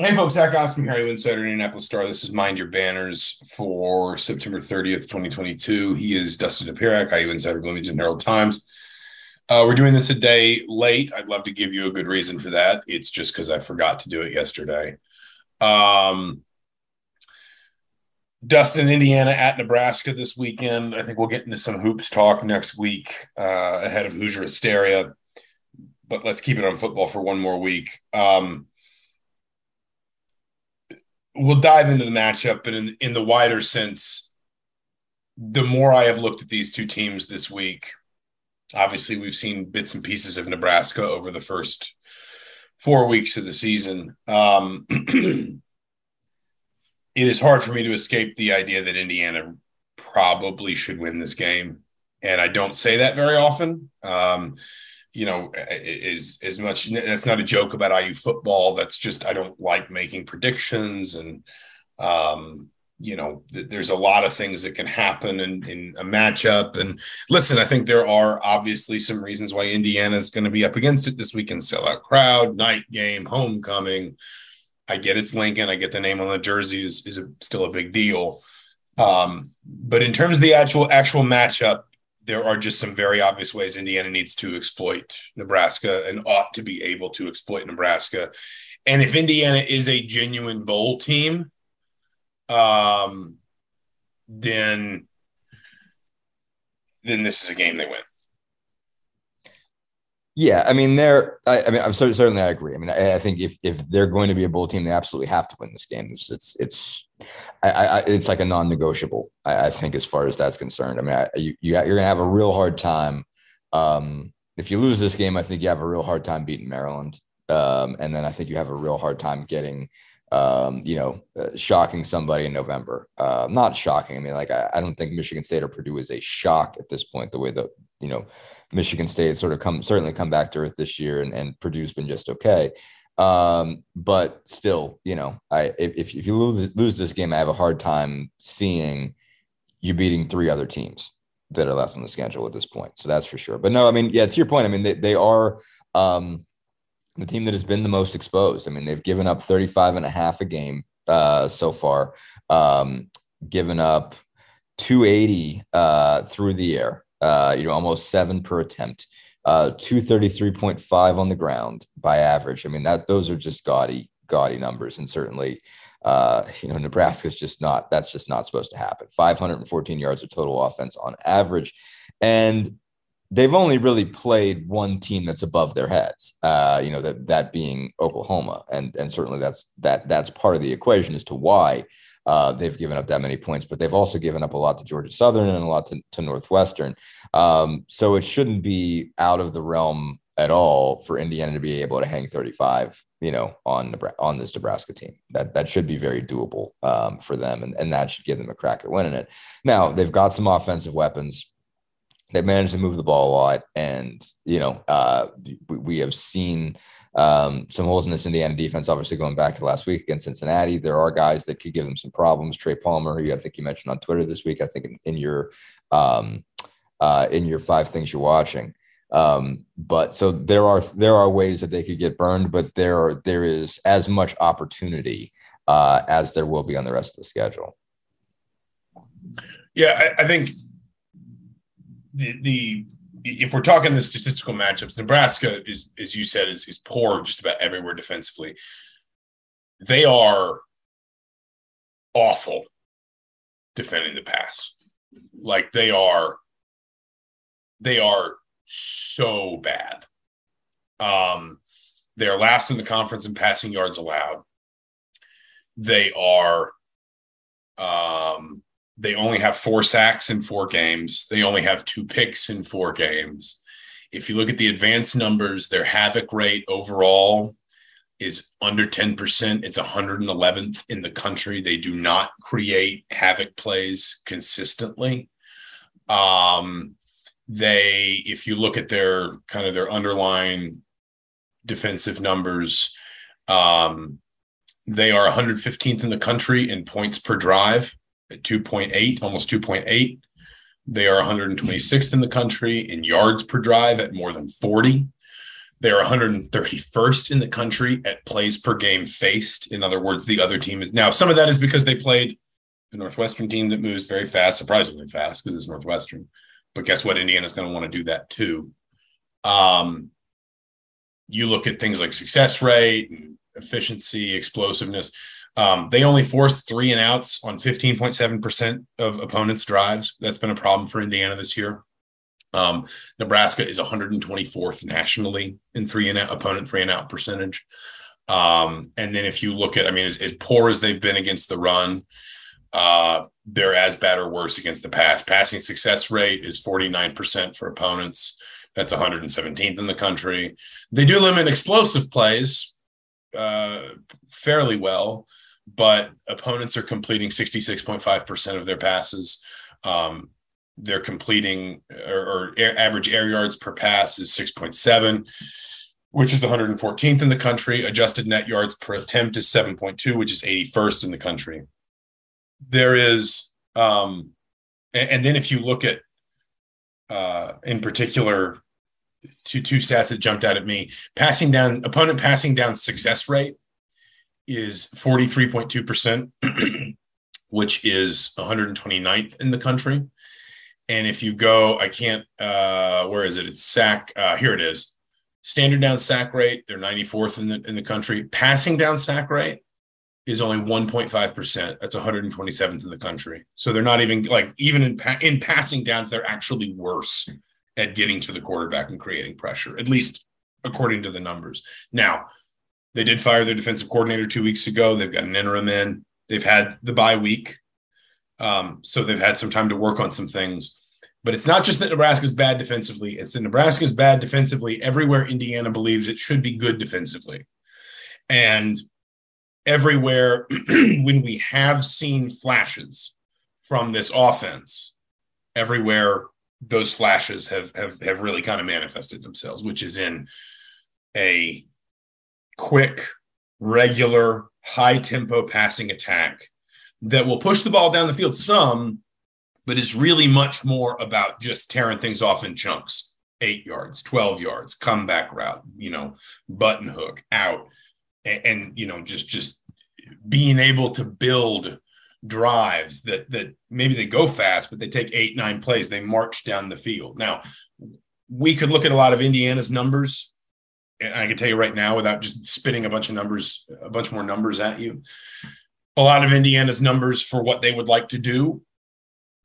Hey folks, Zach Osterman here, Insider Indianapolis Star. This is Mind Your Banners for September 30th, 2022. He is Dustin Dopirak, IU Insider Bloomington Herald Times. Uh, we're doing this a day late. I'd love to give you a good reason for that. It's just because I forgot to do it yesterday. Um, Dustin, Indiana at Nebraska this weekend. I think we'll get into some hoops talk next week uh, ahead of Hoosier Hysteria. But let's keep it on football for one more week. Um, we'll dive into the matchup, but in in the wider sense, the more I have looked at these two teams this week, obviously we've seen bits and pieces of Nebraska over the first four weeks of the season. Um, it is hard for me to escape the idea that Indiana probably should win this game. And I don't say that very often. Um, you know, is as much that's not a joke about IU football. That's just I don't like making predictions and um, you know, th- there's a lot of things that can happen in, in a matchup. And listen, I think there are obviously some reasons why Indiana is going to be up against it this weekend. Sellout crowd, night game, homecoming. I get it's Lincoln. I get the name on the jersey is is a, still a big deal. Um, but in terms of the actual actual matchup, there are just some very obvious ways Indiana needs to exploit Nebraska and ought to be able to exploit Nebraska. And if Indiana is a genuine bowl team, um, then then this is a game they win. Yeah, I mean, they're. I, I mean, I'm certainly I agree. I mean, I, I, think if if they're going to be a bowl team, they absolutely have to win this game. It's it's it's, I, I it's like a non-negotiable. I, I, think as far as that's concerned. I mean, you, you you're gonna have a real hard time. Um, if you lose this game, I think you have a real hard time beating Maryland, um, and then I think you have a real hard time getting um, you know, uh, shocking somebody in November. Uh, not shocking. I mean, like I, I, don't think Michigan State or Purdue is a shock at this point. The way that you know Michigan State sort of come certainly come back to earth this year, and, and Purdue's been just okay. Um, but still, you know, I if, if you lose lose this game, I have a hard time seeing you beating three other teams that are less on the schedule at this point. So that's for sure. But no, I mean, yeah, to your point, I mean, they, they are um, the team that has been the most exposed. I mean, they've given up 35 and a half a game uh, so far, um, given up 280 uh, through the air, uh, you know, almost seven per attempt, uh, 233.5 on the ground by average. I mean, that those are just gaudy, gaudy numbers. And certainly, uh, you know, Nebraska's just not, that's just not supposed to happen. 514 yards of total offense on average. And they've only really played one team that's above their heads. Uh, you know that that being Oklahoma, and and certainly that's that that's part of the equation as to why uh, they've given up that many points. But they've also given up a lot to Georgia Southern and a lot to, to Northwestern. Um, so it shouldn't be out of the realm at all for Indiana to be able to hang 35, you know, on on this Nebraska team. That that should be very doable um, for them, and, and that should give them a crack at winning it. Now they've got some offensive weapons they managed to move the ball a lot, and you know uh, we, we, have seen um, some holes in this Indiana defense. Obviously, going back to last week against Cincinnati, there are guys that could give them some problems. Trey Palmer, who I think you mentioned on Twitter this week. I think in, in your um, uh, in your five things you're watching. Um, but so there are there are ways that they could get burned, but there there is as much opportunity uh, as there will be on the rest of the schedule. Yeah, I, I think the the if we're talking the statistical matchups, Nebraska is, as you said, is, is poor just about everywhere defensively. They are awful defending the pass. Like they are, they are so bad. Um, they are last in the conference in passing yards allowed. They are um, they only have four sacks in four games. They only have two picks in four games. If you look at the advanced numbers, their havoc rate overall is under 10%. It's 111th in the country. They do not create havoc plays consistently. Um, they, if you look at their kind of their underlying defensive numbers, um, they are 115th in the country in points per drive at 2.8, almost 2.8. They are 126th in the country in yards per drive at more than 40. They are 131st in the country at plays per game faced. In other words, the other team is now some of that is because they played a Northwestern team that moves very fast, surprisingly fast because it's Northwestern. But guess what? Indiana's going to want to do that too. Um, you look at things like success rate and efficiency, explosiveness. Um, they only forced three and outs on 15.7% of opponents' drives. That's been a problem for Indiana this year. Um, Nebraska is 124th nationally in three and out opponent three and out percentage. Um, and then if you look at, I mean, as, as poor as they've been against the run, uh, they're as bad or worse against the pass. Passing success rate is 49% for opponents. That's 117th in the country. They do limit explosive plays uh, fairly well, but opponents are completing 66.5% of their passes. Um, they're completing or, or air, average air yards per pass is 6.7 which is 114th in the country adjusted net yards per attempt is 7.2 which is 81st in the country there is um and, and then if you look at uh in particular two two stats that jumped out at me passing down opponent passing down success rate is 43.2% which is 129th in the country and if you go, I can't, uh, where is it? It's sack. Uh, here it is. Standard down sack rate, they're 94th in the, in the country. Passing down sack rate is only 1.5%. That's 127th in the country. So they're not even like, even in, pa- in passing downs, they're actually worse at getting to the quarterback and creating pressure, at least according to the numbers. Now, they did fire their defensive coordinator two weeks ago. They've got an interim in. They've had the bye week. Um, so they've had some time to work on some things. But it's not just that Nebraska's bad defensively, it's that Nebraska's bad defensively everywhere Indiana believes it should be good defensively. And everywhere when we have seen flashes from this offense, everywhere those flashes have have have really kind of manifested themselves, which is in a quick, regular, high tempo passing attack that will push the ball down the field some, but is really much more about just tearing things off in chunks eight yards, 12 yards, comeback route, you know, button hook out. And, and, you know, just, just being able to build drives that, that maybe they go fast, but they take eight, nine plays, they march down the field. Now, we could look at a lot of Indiana's numbers. And I can tell you right now, without just spitting a bunch of numbers, a bunch more numbers at you, a lot of Indiana's numbers for what they would like to do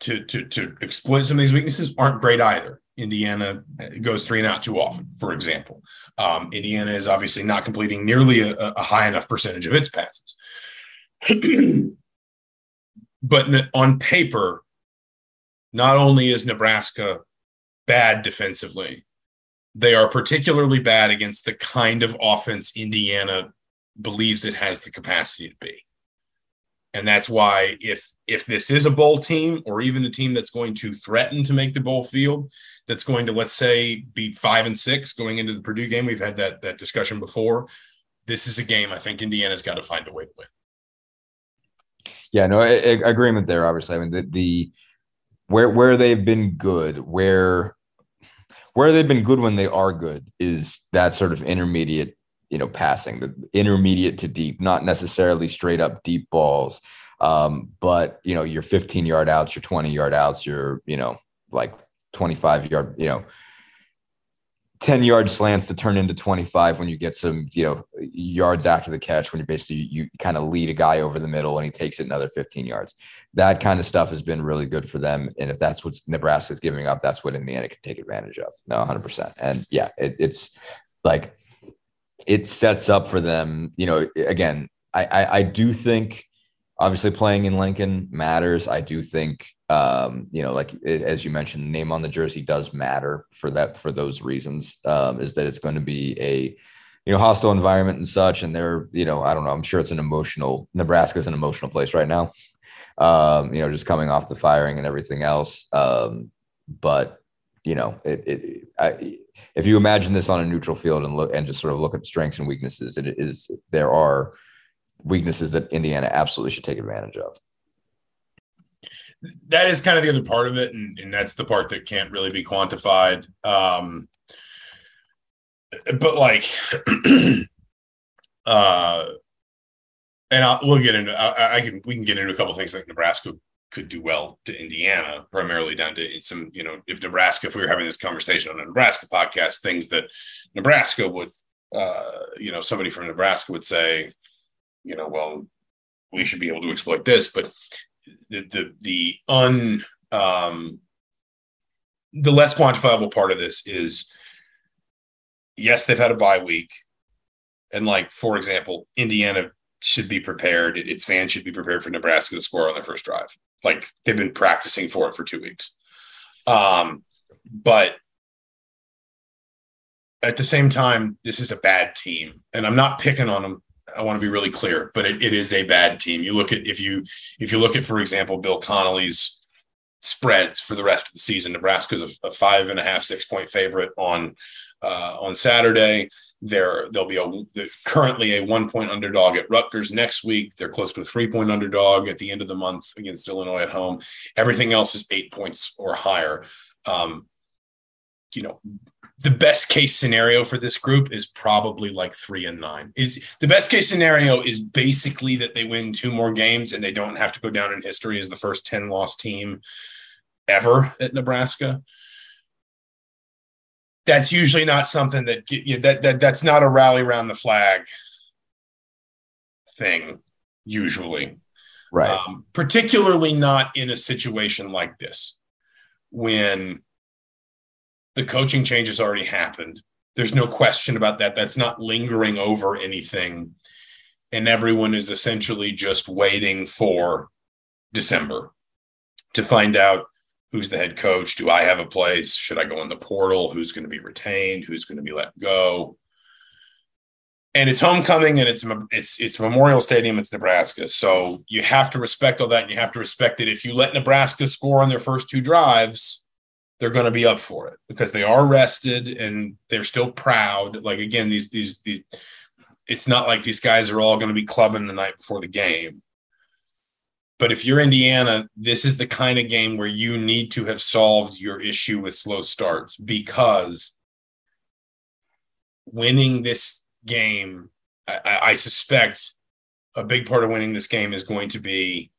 to to to exploit some of these weaknesses aren't great either. Indiana goes three and out too often, for example. Um, Indiana is obviously not completing nearly a, a high enough percentage of its passes. but on paper, not only is Nebraska bad defensively, they are particularly bad against the kind of offense Indiana believes it has the capacity to be. And that's why if if this is a bowl team or even a team that's going to threaten to make the bowl field that's going to let's say be five and six going into the purdue game we've had that that discussion before this is a game i think indiana's got to find a way to win. Yeah no agreement there obviously. I mean the, the where where they've been good where where they've been good when they are good is that sort of intermediate you know, passing, the intermediate to deep, not necessarily straight up deep balls. Um, but you know, your 15 yard outs, your 20 yard outs, your, you know, like 25 yard, you know, 10 yard slants to turn into 25 when you get some, you know, yards after the catch, when you basically you kind of lead a guy over the middle and he takes it another 15 yards. That kind of stuff has been really good for them. And if that's what Nebraska's giving up, that's what Indiana can take advantage of. No, 100%. And yeah, it, it's like it sets up for them. You know, again, I, I, I do think obviously playing in Lincoln matters. I do think, um, you know, like as you mentioned, the name on the jersey does matter for that for those reasons. Um, is that it's going to be a you know, hostile environment and such. And they're, you know, I don't know. I'm sure it's an emotional. Nebraska's an emotional place right now. Um, you know, just coming off the firing and everything else. Um, but you know, it, it I, if you imagine this on a neutral field and look and just sort of look at strengths and weaknesses, it is there are weaknesses that Indiana absolutely should take advantage of. That is kind of the other part of it, and, and that's the part that can't really be quantified. Um, but like, uh, and I'll, we'll get into. I, I, can we can get into a couple things like Nebraska could do well to Indiana, primarily down to some, you know, if Nebraska, if we were having this conversation on a Nebraska podcast, things that Nebraska would, uh, you know, somebody from Nebraska would say, you know, well, we should be able to exploit this, but the the the un um, the less quantifiable part of this is yes, they've had a bye week, and like for example, Indiana should be prepared. Its fans should be prepared for Nebraska to score on their first drive. Like they've been practicing for it for two weeks. Um, but at the same time, this is a bad team, and I'm not picking on them. I want to be really clear, but it, it is a bad team. You look at if you if you look at, for example, Bill Connelly's spreads for the rest of the season. Nebraska's a, a five and a half, six point favorite on uh, on Saturday. There, there'll be a currently a one point underdog at Rutgers next week. They're close to a three point underdog at the end of the month against Illinois at home. Everything else is eight points or higher. Um, you know, the best case scenario for this group is probably like three and nine. Is the best case scenario is basically that they win two more games and they don't have to go down in history as the first 10 loss team ever at Nebraska. That's usually not something that you that, that that's not a rally around the flag thing usually. Right. Um, particularly not in a situation like this when the coaching change has already happened there's no question about that that's not lingering over anything and everyone is essentially just waiting for december to find out who's the head coach? Do I have a place? Should I go in the portal? Who's going to be retained? Who's going to be let go? And it's homecoming, and it's it's it's Memorial Stadium. It's Nebraska, so you have to respect all that, and you have to respect that if you let Nebraska score on their first two drives, they're going to be up for it because they are rested and they're still proud. Like again, these these these, it's not like these guys are all going to be clubbing the night before the game. But if you're Indiana, this is the kind of game where you need to have solved your issue with slow starts because winning this game, I, I, suspect a big part of winning this game is going to be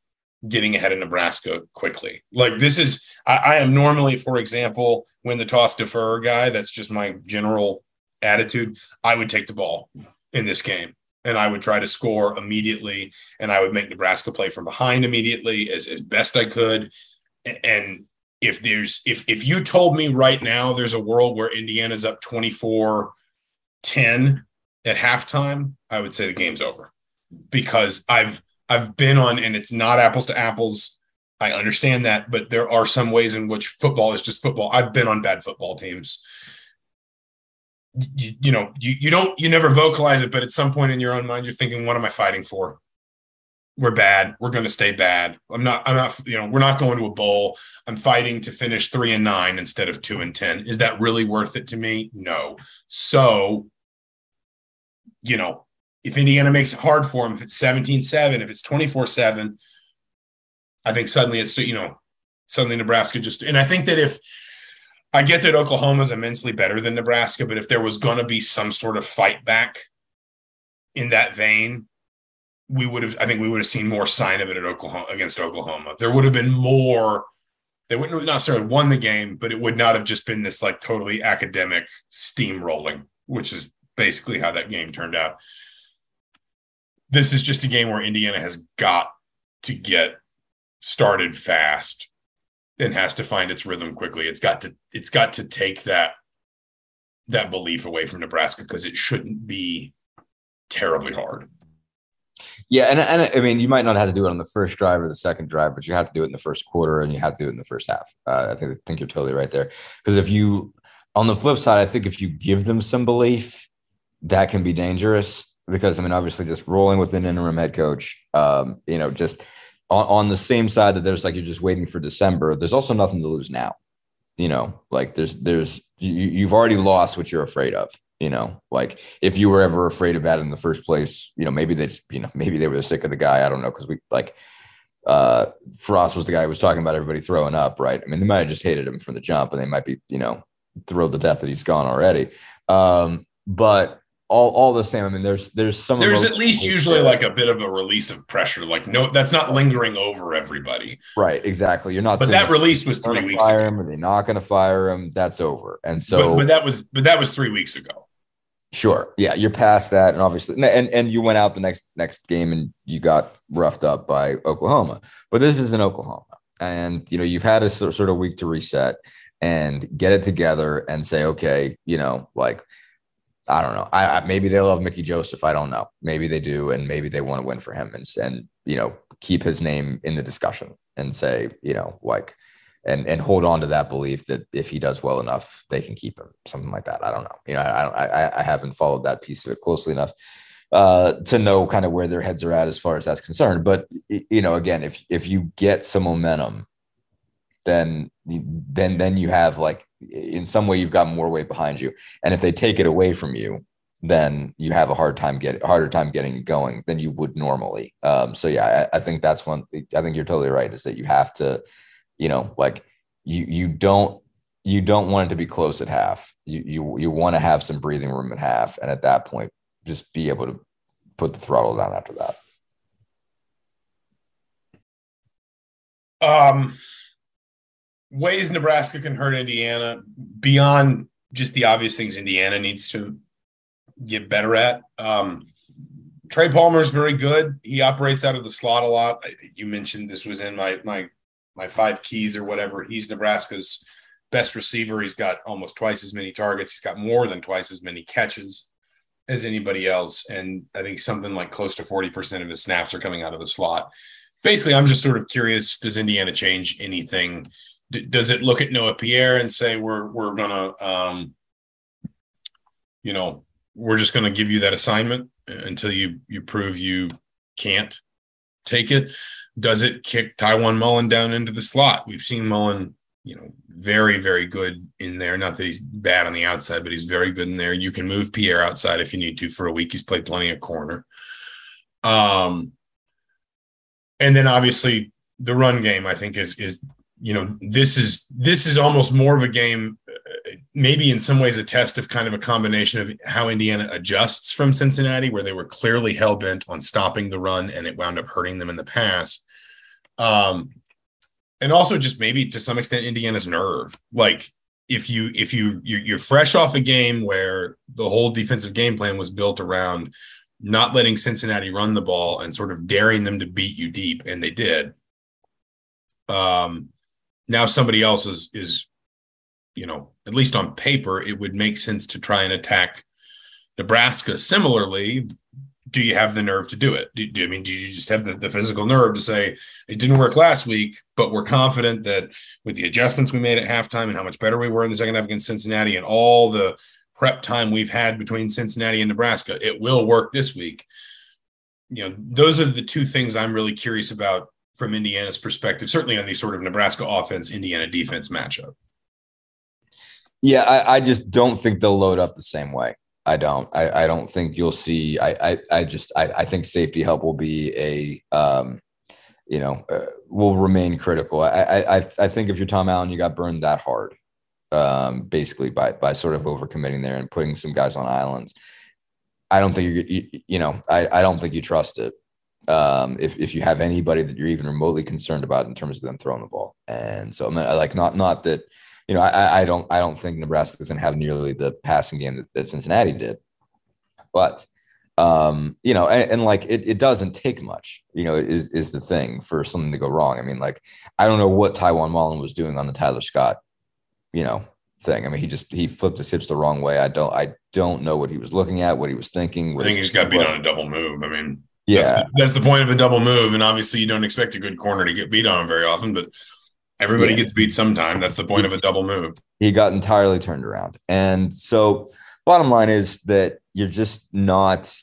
getting ahead of Nebraska quickly. Like this is, I, I am normally, for example, when the toss defer guy, that's just my general attitude. I would take the ball in this game and I would try to score immediately, and I would make Nebraska play from behind immediately as, as best I could. And if there's if if you told me right now there's a world where Indiana's up 24 10 at halftime, I would say the game's over. Because I've I've been on and it's not apples to apples. I understand that, but there are some ways in which football is just football. I've been on bad football teams. You, you know you, you don't you never vocalize it but at some point in your own mind you're thinking what am i fighting for? We're bad. We're going to stay bad. I'm not i'm not you know we're not going to a bowl. I'm fighting to finish three and nine instead of two and ten. Is that really worth it to me? No. So you know if indiana makes it hard for them if it's 17-7 if it's 24-7 i think suddenly it's you know suddenly nebraska just and i think that if I get that Oklahoma is immensely better than Nebraska, but if there was going to be some sort of fight back in that vein, we would have. I think we would have seen more sign of it at Oklahoma against Oklahoma. There would have been more. They wouldn't have necessarily won the game, but it would not have just been this like totally academic steamrolling, which is basically how that game turned out. This is just a game where Indiana has got to get started fast and has to find its rhythm quickly. It's got to it's got to take that that belief away from Nebraska because it shouldn't be terribly hard. Yeah, and and I mean, you might not have to do it on the first drive or the second drive, but you have to do it in the first quarter and you have to do it in the first half. Uh, I think I think you're totally right there. Because if you, on the flip side, I think if you give them some belief, that can be dangerous because I mean, obviously, just rolling with an interim head coach, um, you know, just on, on the same side that there's like you're just waiting for December. There's also nothing to lose now. You know, like there's there's you, you've already lost what you're afraid of. You know, like if you were ever afraid of that in the first place, you know, maybe they just, you know, maybe they were sick of the guy. I don't know because we like uh Frost was the guy who was talking about everybody throwing up, right? I mean, they might have just hated him from the jump, and they might be, you know, thrilled to death that he's gone already. Um, but all all the same. I mean, there's there's some. There's at least usually like a bit of a release of pressure. Like no, that's not lingering over everybody. Right. Exactly. You're not. But that release was three weeks fire ago. Him, or they're not going to fire him. That's over. And so, but, but, that was but that was three weeks ago. Sure. Yeah, you're past that, and obviously, and and you went out the next next game and you got roughed up by Oklahoma. But this is in Oklahoma, and you know you've had a sort of week to reset and get it together and say, okay, you know, like I don't know. I, I, maybe they love Mickey Joseph. I don't know. Maybe they do, and maybe they want to win for him and and you know keep his name in the discussion and say you know like and and hold on to that belief that if he does well enough, they can keep him. Something like that. I don't know. You know, I. I I haven't followed that piece of it closely enough uh, to know kind of where their heads are at as far as that's concerned. But you know, again, if if you get some momentum, then then then you have like in some way you've got more weight behind you. And if they take it away from you, then you have a hard time getting harder time getting it going than you would normally. Um, so yeah, I, I, think that's one. I think you're totally right. Is that you have to, you know, like you you don't you don't want it to be close at half. You you you want to have some breathing room at half, and at that point, just be able to put the throttle down after that. Um, ways Nebraska can hurt Indiana beyond just the obvious things Indiana needs to get better at. Um, Trey Palmer is very good. He operates out of the slot a lot. You mentioned this was in my my my five keys or whatever. He's Nebraska's best receiver. He's got almost twice as many targets. He's got more than twice as many catches as anybody else. And I think something like close to 40% of his snaps are coming out of the slot. Basically, I'm just sort of curious does Indiana change anything D- does it look at Noah Pierre and say we're we're gonna um, you know we're just gonna give you that assignment until you you prove you can't take it? Does it kick Tiawan Mullen down into the slot? We've seen Mullen, you know, very very good in there. Not that he's bad on the outside, but he's very good in there. You can move Pierre outside if you need to for a week. He's played plenty of corner. Um, and then obviously the run game, I think, is is you know this is this is almost more of a game uh, maybe in some ways a test of kind of a combination of how indiana adjusts from cincinnati where they were clearly hell-bent on stopping the run and it wound up hurting them in the past um and also just maybe to some extent indiana's nerve. Like if you if you you're fresh off a game where the whole defensive game plan was built around not letting cincinnati run the ball and sort of daring them to beat you deep and they did. Um now somebody else is is you know at least on paper it would make sense to try and attack nebraska. Similarly do you have the nerve to do it? Do, do i mean do you just have the, the physical nerve to say it didn't work last week but we're confident that with the adjustments we made at halftime and how much better we were in the second half against cincinnati and all the prep time we've had between cincinnati and nebraska it will work this week. You know those are the two things i'm really curious about from Indiana's perspective, certainly on the sort of Nebraska offense, Indiana defense matchup. Yeah, I, I, just don't think they'll load up the same way. I don't. I, I don't think you'll see. I I, I just I, I think safety help will be a um, you know uh, will remain critical. I, I I think if you're Tom Allen, you got burned that hard, um, basically by by sort of overcommitting there and putting some guys on islands. I don't think you're you, you know I I don't think you trust it um, if, if you have anybody that you're even remotely concerned about in terms of them throwing the ball. And so I'm like, not, not that, you know, I, I don't, I don't think Nebraska is going to have nearly the passing game that, that Cincinnati did, but, um, you know, and, and like, it, it doesn't take much, you know, is, is the thing for something to go wrong. I mean, like, I don't know what Tiawan Mullen was doing on the Tyler Scott, you know, thing. I mean, he just, he flipped his hips the wrong way. I don't, I don't know what he was looking at, what he was thinking. I think he's got beat on a double move. I mean, yeah, that's the, that's the, point of a double move, and obviously you don't expect a good corner to get beat on very often, but everybody yeah. gets beat sometime. That's the point of a double move. He got entirely turned around, and so bottom line is that you're just not,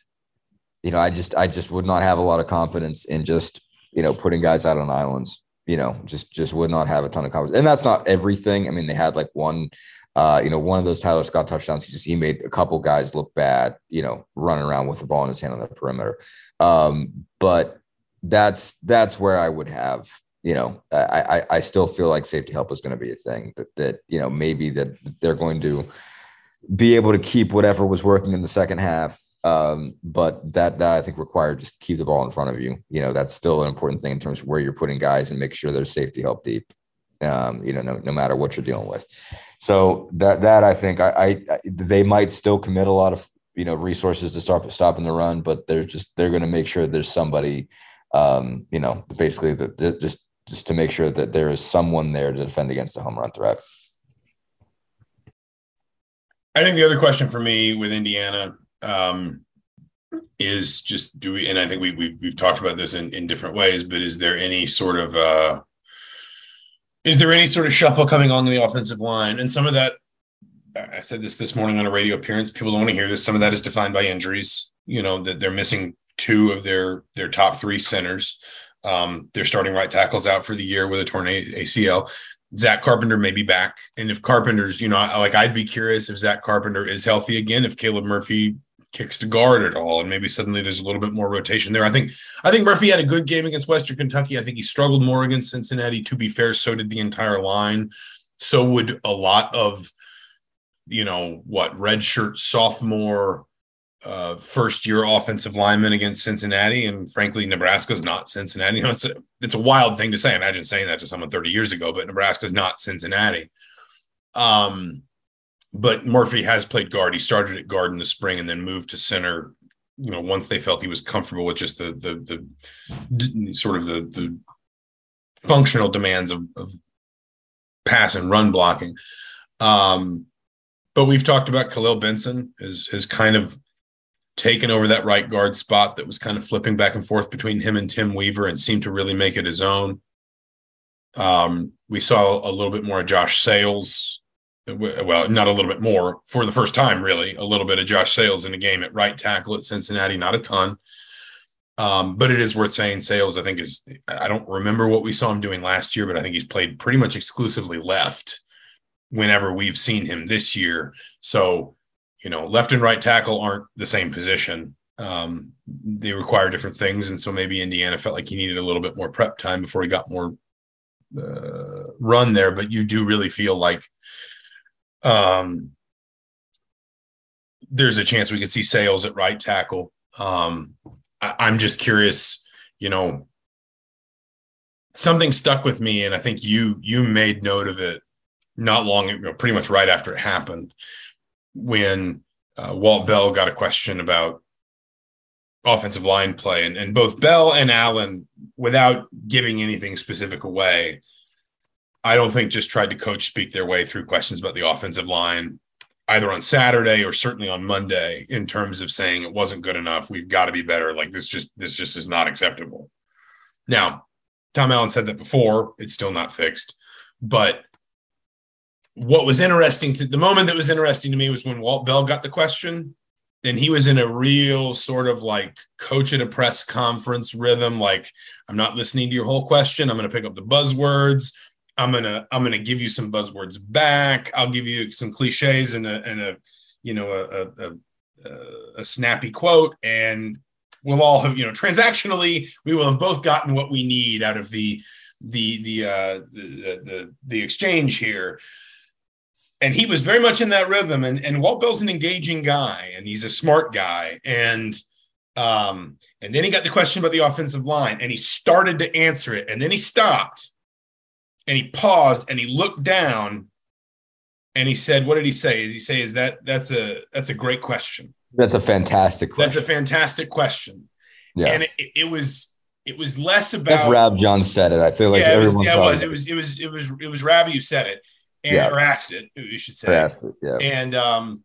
you know, I just I just would not have a lot of confidence in just you know putting guys out on islands. You know, just just would not have a ton of confidence, and that's not everything. I mean, they had like one uh, you know, one of those Tyler Scott touchdowns, he just he made a couple guys look bad, you know, running around with the ball in his hand on the perimeter. Um, but that's that's where I would have, you know, I I, I still feel like safety help is going to be a thing that that you know maybe that they're going to be able to keep whatever was working in the second half. Um, but that that I think required just keep the ball in front of you. You know, that's still an important thing in terms of where you're putting guys and make sure there's safety help deep. Um, you know, no, no matter what you're dealing with. So that that I think I, I they might still commit a lot of you know resources to start stopping the run, but they're just they're going to make sure there's somebody, um, you know, basically that just just to make sure that there is someone there to defend against the home run threat. I think the other question for me with Indiana um, is just do we, and I think we, we've, we've talked about this in, in different ways, but is there any sort of uh, is there any sort of shuffle coming on the offensive line? And some of that, I said this this morning on a radio appearance. People don't want to hear this. Some of that is defined by injuries. You know that they're missing two of their their top three centers. Um, they're starting right tackles out for the year with a torn ACL. Zach Carpenter may be back, and if Carpenter's, you know, like I'd be curious if Zach Carpenter is healthy again. If Caleb Murphy kicks to guard at all, and maybe suddenly there's a little bit more rotation there. I think I think Murphy had a good game against Western Kentucky. I think he struggled more against Cincinnati. To be fair, so did the entire line. So would a lot of you know what redshirt sophomore uh, first year offensive lineman against Cincinnati, and frankly, Nebraska's not Cincinnati. You know, it's a it's a wild thing to say. Imagine saying that to someone 30 years ago, but Nebraska's not Cincinnati. Um, but Murphy has played guard. He started at guard in the spring and then moved to center. You know, once they felt he was comfortable with just the the the sort of the the functional demands of, of pass and run blocking. Um, but we've talked about Khalil Benson has has kind of taken over that right guard spot that was kind of flipping back and forth between him and Tim Weaver and seemed to really make it his own. Um, we saw a little bit more of Josh Sales well, not a little bit more for the first time, really. A little bit of Josh Sales in the game at right tackle at Cincinnati, not a ton. Um, but it is worth saying Sales, I think, is I don't remember what we saw him doing last year, but I think he's played pretty much exclusively left whenever we've seen him this year. So, you know, left and right tackle aren't the same position. Um, they require different things. And so maybe Indiana felt like he needed a little bit more prep time before he got more uh, run there. But you do really feel like um, there's a chance we could see Sales at right tackle. Um, I, I'm just curious, you know, something stuck with me, and I think you you made note of it not long ago, pretty much right after it happened, when uh, Walt Bell got a question about offensive line play, and, and both Bell and Allen, without giving anything specific away, I don't think just tried to coach speak their way through questions about the offensive line either on Saturday or certainly on Monday in terms of saying it wasn't good enough. We've got to be better. Like this just this just is not acceptable. Now, Tom Allen said that before, it's still not fixed. But what was interesting to the moment that was interesting to me was when Walt Bell got the question and he was in a real sort of like coach at a press conference rhythm like i'm not listening to your whole question i'm going to pick up the buzzwords I'm gonna I'm gonna give you some buzzwords back. I'll give you some cliches and a and a you know a a, a, a snappy quote, and we'll all have you know transactionally we will have both gotten what we need out of the the the uh, the, the the exchange here. And he was very much in that rhythm. And and Walt Bell's an engaging guy, and he's a smart guy, and um, and then he got the question about the offensive line, and he started to answer it, and then he stopped and he paused and he looked down and he said, "What did he say?" Is he say, "Is that that's a that's a great question." That's a fantastic question. That's a fantastic question. Yeah, and it, it was it was less about Rab John said it. I feel like yeah, everyone. yeah, it was. It was. It was. It was. It was Rabbi who said it, and yeah. or asked it. You should say. It. Yeah. And um,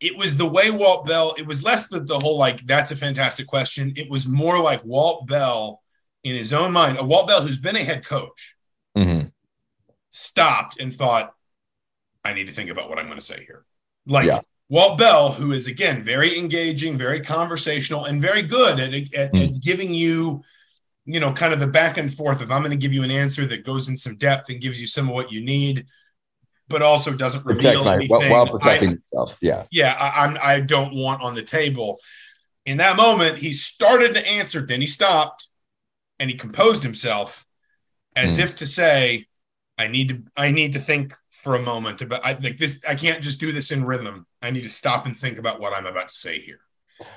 it was the way Walt Bell. It was less the the whole like that's a fantastic question. It was more like Walt Bell in his own mind, a Walt Bell who's been a head coach, mm-hmm. stopped and thought, I need to think about what I'm going to say here. Like Yeah. Walt Bell, who is again very engaging, very conversational, and very good at, at, Hmm. at giving you, you know, kind of the back and forth of I'm going to give you an answer that goes in some depth and gives you some of what you need, but also doesn't Protect reveal my- anything. while, I- protecting himself. Yeah. yeah, I, I'm I don't want on the table. In that moment, he started to answer, then he stopped, and he composed himself, as Hmm. if to say, "I need to I need to think for a moment about I like this. I can't just do this in rhythm. I need to stop and think about what I'm about to say here."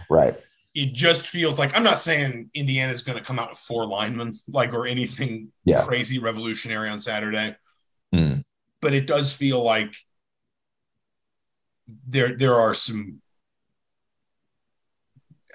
Right. It just feels like I'm not saying Indiana's going to come out with four linemen, like or anything Yeah. crazy revolutionary on Saturday Hmm. but it does feel like there there are some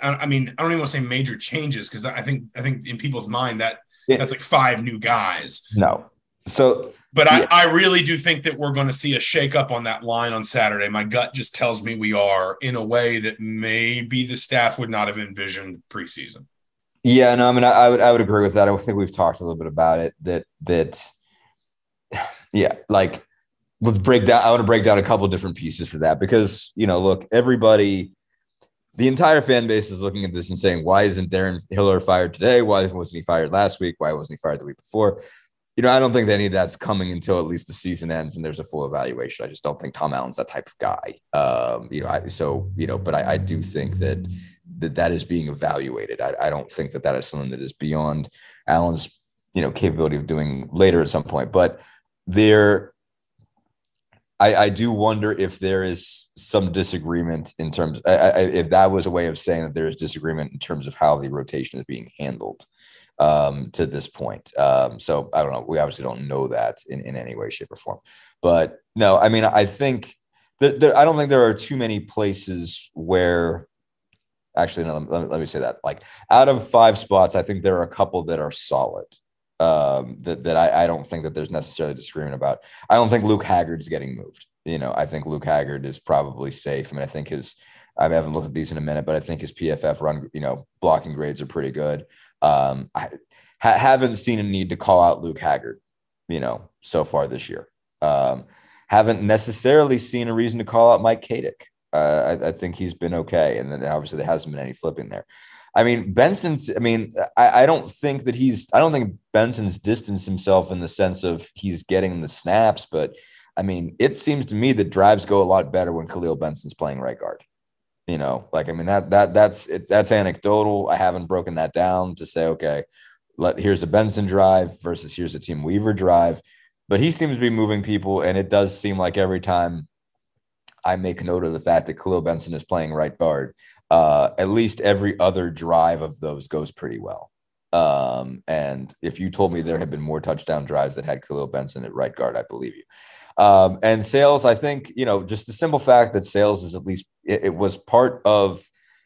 I, I mean I don't even want to say major changes because I think I think in people's mind that It- that's like five new guys No. So but Yeah. I, I really do think that we're going to see a shake up on that line on Saturday. My gut just tells me we are in a way that maybe the staff would not have envisioned preseason. Yeah, no, I mean, I, I would, I would agree with that. I think we've talked a little bit about it. That, that, yeah, like, let's break down. I want to break down a couple different pieces to that because you know, look, everybody, the entire fan base is looking at this and saying, why isn't Darren Hiller fired today? Why wasn't he fired last week? Why wasn't he fired the week before? You know, I don't think that any of that's coming until at least the season ends and there's a full evaluation. I just don't think Tom Allen's that type of guy. Um, you know, I, so you know, but I, I do think that that that is being evaluated. I, I don't think that that is something that is beyond Allen's you know capability of doing later at some point. But there, I, I do wonder if there is some disagreement in terms I, I, if that was a way of saying that there is disagreement in terms of how the rotation is being handled um, to this point. Um, so I don't know. We obviously don't know that in, in any way, shape, or form. But no, I mean, I think that I don't think there are too many places where actually no, let, let me say that like out of five spots, I think there are a couple that are solid. Um, that that I, I don't think that there's necessarily disagreement about. I don't think Luke Haggard's getting moved. You know, I think Luke Haggard is probably safe. I mean, I think his I haven't looked at these in a minute, but I think his PFF run, you know, blocking grades are pretty good. Um, I ha- haven't seen a need to call out Luke Haggard, you know, so far this year. Um, haven't necessarily seen a reason to call out Mike Katic. Uh, I, I, think he's been okay, and then obviously there hasn't been any flipping there. I mean, Benson's. I mean, I, I don't think that he's. I don't think Benson's distanced himself in the sense of he's getting the snaps, but I mean, it seems to me that drives go a lot better when Khalil Benson's playing right guard. You know, like I mean that that that's it, that's anecdotal. I haven't broken that down to say okay, let here's a Benson drive versus here's a Tim Weaver drive, but he seems to be moving people, and it does seem like every time I make note of the fact that Khalil Benson is playing right guard, uh, at least every other drive of those goes pretty well. Um, and if you told me there had been more touchdown drives that had Khalil Benson at right guard, I believe you. Um, and Sales, I think, you know, just the simple fact that Sales is at least it, it, was part of,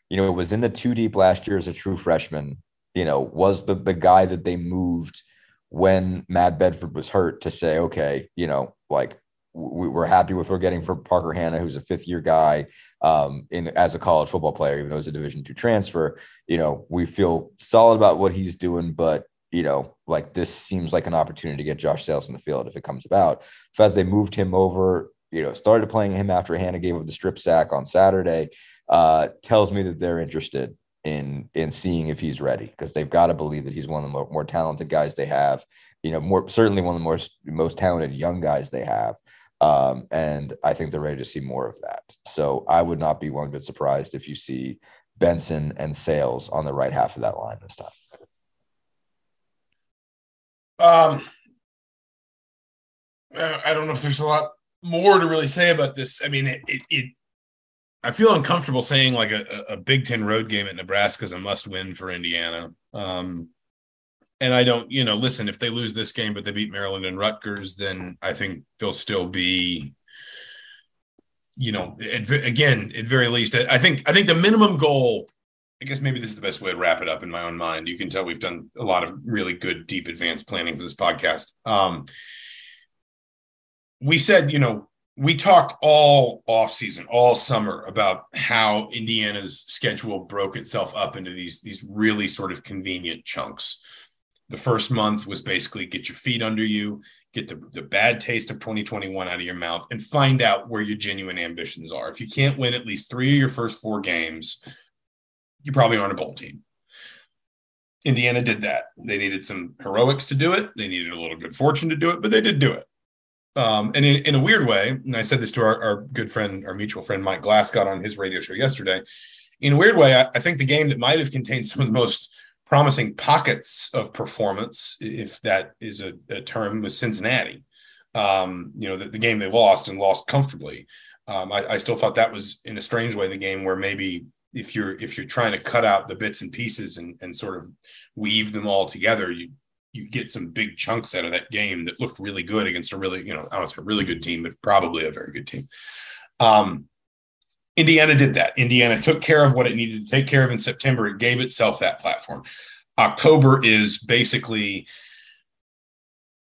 you know, it was in the two deep last year as a true freshman, you know, was the the guy that they moved when Matt Bedford was hurt to say, okay, you know, like we're happy with what we're getting for Parker Hanna, who's a fifth year guy um, in as a college football player, even though it's a Division two transfer. You know, we feel solid about what he's doing, but you know, like this seems like an opportunity to get Josh Sales in the field if it comes about. The fact they moved him over, you know, started playing him after Hanna gave up the strip sack on Saturday, uh, tells me that they're interested in in seeing if he's ready because they've got to believe that he's one of the more, more talented guys they have. You know, more certainly one of the more most talented young guys they have. Um, and I think they're ready to see more of that. So I would not be one bit surprised if you see Benson and Sales on the right half of that line this time. Um, I don't know if there's a lot more to really say about this. I mean, it, it, it I feel uncomfortable saying like a, a Big Ten road game at Nebraska is a must win for Indiana. Um, and I don't, you know, listen, if they lose this game, but they beat Maryland and Rutgers, then I think they'll still be, you know, at, again, at very least, I think, I think the minimum goal I guess maybe this is the best way to wrap it up in my own mind. You can tell we've done a lot of really good, deep, advanced planning for this podcast. Um, we said, you know, we talked all off season, all summer about how Indiana's schedule broke itself up into these these really sort of convenient chunks. The first month was basically get your feet under you, get the, the bad taste of 2021 out of your mouth, and find out where your genuine ambitions are. If you can't win at least three of your first four games, you probably aren't a bowl team. Indiana did that. They needed some heroics to do it. They needed a little good fortune to do it, but they did do it. Um, and in, in, a weird way, and I said this to our, our, good friend, our mutual friend Mike Glasgow on his radio show yesterday. In a weird way, I, I think the game that might have contained some of the most promising pockets of performance, if that is a, a term, with Cincinnati. Um, you know, the, the, game they lost and lost comfortably. Um, I, I, still thought that was in a strange way the game where maybe if you're if you're trying to cut out the bits and pieces and, and sort of weave them all together, you you get some big chunks out of that game that looked really good against a really, you know, I was a really good team, but probably a very good team. Um, Indiana did that. Indiana took care of what it needed to take care of in September. It gave itself that platform. October is basically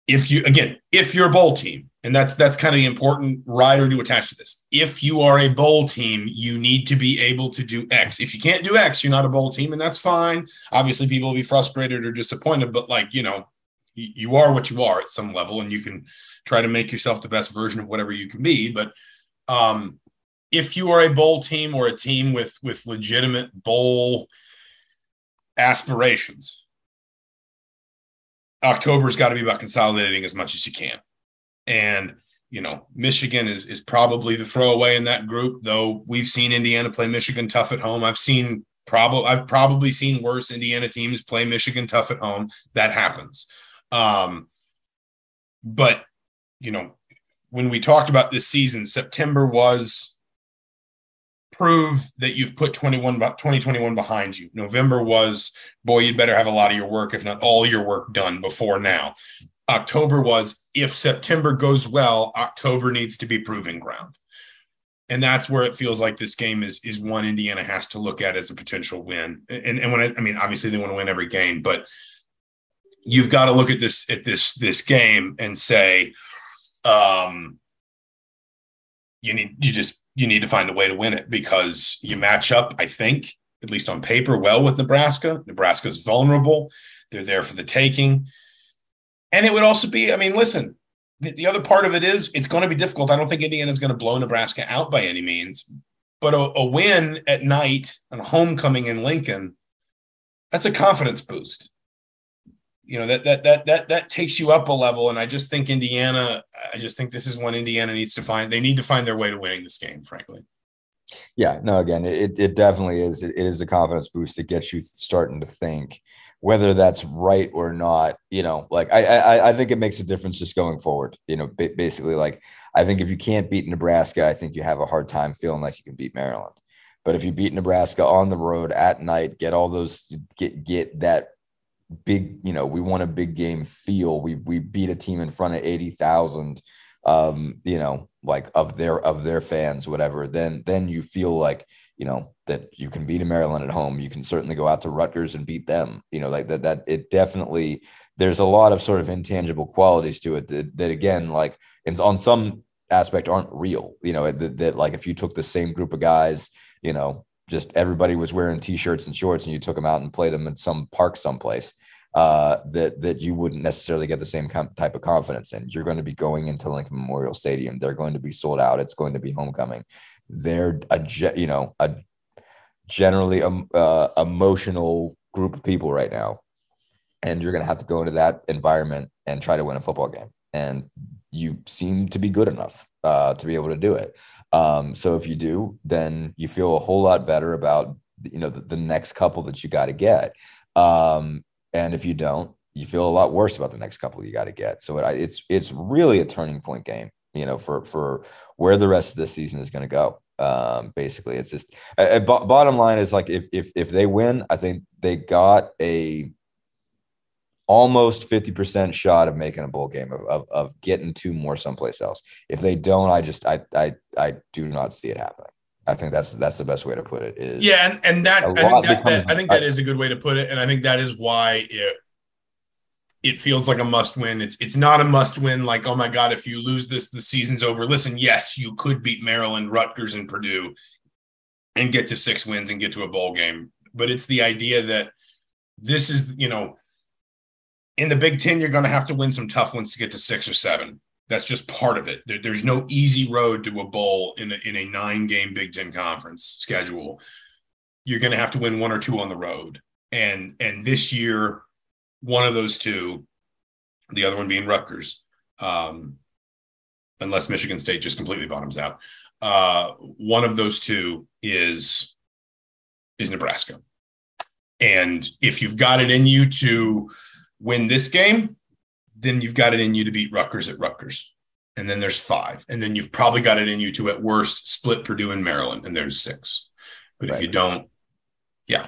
if you again, if you're a bowl team, and that's that's kind of the important rider to attach to this. If you are a bowl team, you need to be able to do X. If you can't do X, you're not a bowl team, and that's fine. Obviously, people will be frustrated or disappointed, but like you know, you are what you are at some level, and you can try to make yourself the best version of whatever you can be. But um, if you are a bowl team or a team with with legitimate bowl aspirations, October's got to be about consolidating as much as you can. And you know, Michigan is is probably the throwaway in that group, though we've seen Indiana play Michigan tough at home. I've seen probably I've probably seen worse Indiana teams play Michigan tough at home. That happens. Um, but you know, when we talked about this season, September was prove that you've put 21 2021 behind you. November was boy, you'd better have a lot of your work, if not all your work done before now. October was if September goes well, October needs to be proving ground. And that's where it feels like this game is is one Indiana has to look at as a potential win. And, and when I, I mean, obviously they want to win every game, but you've got to look at this at this this game and say, um, you need you just you need to find a way to win it because you match up, I think, at least on paper, well with Nebraska. Nebraska's vulnerable. They're there for the taking. And it would also be, I mean, listen, the, the other part of it is it's going to be difficult. I don't think Indiana's going to blow Nebraska out by any means, but a, a win at night on homecoming in Lincoln, that's a confidence boost. You know, that that that that that takes you up a level. And I just think Indiana, I just think this is one Indiana needs to find. They need to find their way to winning this game, frankly. Yeah, no, again, it, it definitely is. It is a confidence boost. It gets you starting to think whether that's right or not, you know, like I, I, I think it makes a difference just going forward. You know, basically, like I think if you can't beat Nebraska, I think you have a hard time feeling like you can beat Maryland. But if you beat Nebraska on the road at night, get all those, get get that big, you know, we want a big game feel. We we beat a team in front of eighty thousand, um, you know, like of their of their fans, whatever. Then then you feel like you know that you can beat a Maryland at home. You can certainly go out to Rutgers and beat them. You know, like that. That it definitely there's a lot of sort of intangible qualities to it that, that again, like it's on some aspect aren't real. You know, that, that like if you took the same group of guys, you know, just everybody was wearing t-shirts and shorts, and you took them out and played them in some park someplace. Uh, that that you wouldn't necessarily get the same com- type of confidence in. You're going to be going into Lincoln Memorial Stadium. They're going to be sold out. It's going to be homecoming they're a you know a generally um, uh, emotional group of people right now and you're going to have to go into that environment and try to win a football game and you seem to be good enough uh, to be able to do it. Um, so if you do then you feel a whole lot better about you know the, the next couple that you got to get. Um, and if you don't you feel a lot worse about the next couple you got to get. So it, it's it's really a turning point game you know, for for where the rest of the season is going to go. Um, basically, it's just bottom line is like if if if they win, I think they got a almost 50% shot of making a bowl game of, of, of getting two more someplace else. If they don't, I just I I I do not see it happening. I think that's that's the best way to put it. Is yeah, and, and that I think that, that, I think that is a good way to put it, and I think that is why it it feels like a must win. It's it's not a must win. Like oh my god, if you lose this, the season's over. Listen, yes, you could beat Maryland, Rutgers, and Purdue, and get to six wins and get to a bowl game. But it's the idea that this is you know in the Big Ten, you're going to have to win some tough ones to get to six or seven. That's just part of it. There, there's no easy road to a bowl in a, in a nine game Big Ten conference schedule. You're going to have to win one or two on the road, and and this year, one of those two, the other one being Rutgers, um, unless Michigan State just completely bottoms out. Uh, one of those two is is Nebraska, and if you've got it in you to win this game, then you've got it in you to beat Rutgers at Rutgers. And then there's five. And then you've probably got it in you to, at worst, split Purdue and Maryland. And there's six. But right. if you don't, yeah.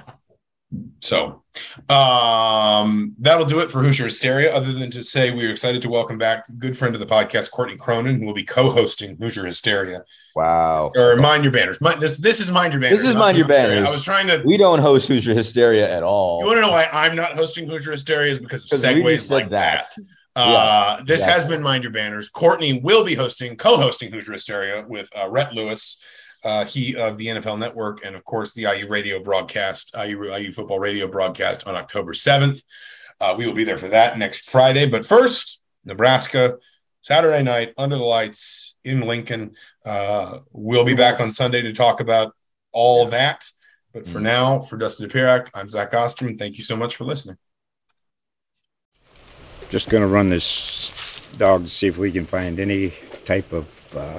So um, that'll do it for Hoosier Hysteria, other than to say we're excited to welcome back a good friend of the podcast, Courtney Cronin, who will be co-hosting Hoosier Hysteria. Wow. Or Mind Your Banners. This this is Mind Your Banners. This is Mind Your Banners. I was trying to We don't host Hoosier Hysteria at all. You want to know why I'm not hosting Hoosier Hysteria is because of segues like that. that. Uh, yeah, this exactly. has been Mind Your Banners. Courtney will be hosting, co-hosting Hoosier Hysteria with uh, Rhett Lewis uh, he of the NFL Network, and of course the IU radio broadcast, IU, IU football radio broadcast on October 7th. Uh, we will be there for that next Friday. But first, Nebraska, Saturday night under the lights in Lincoln. Uh, we'll be back on Sunday to talk about all that. But for mm-hmm. now, for Dustin Dopirak, I'm Zach Osterman. Thank you so much for listening. Just going to run this dog to see if we can find any type of uh,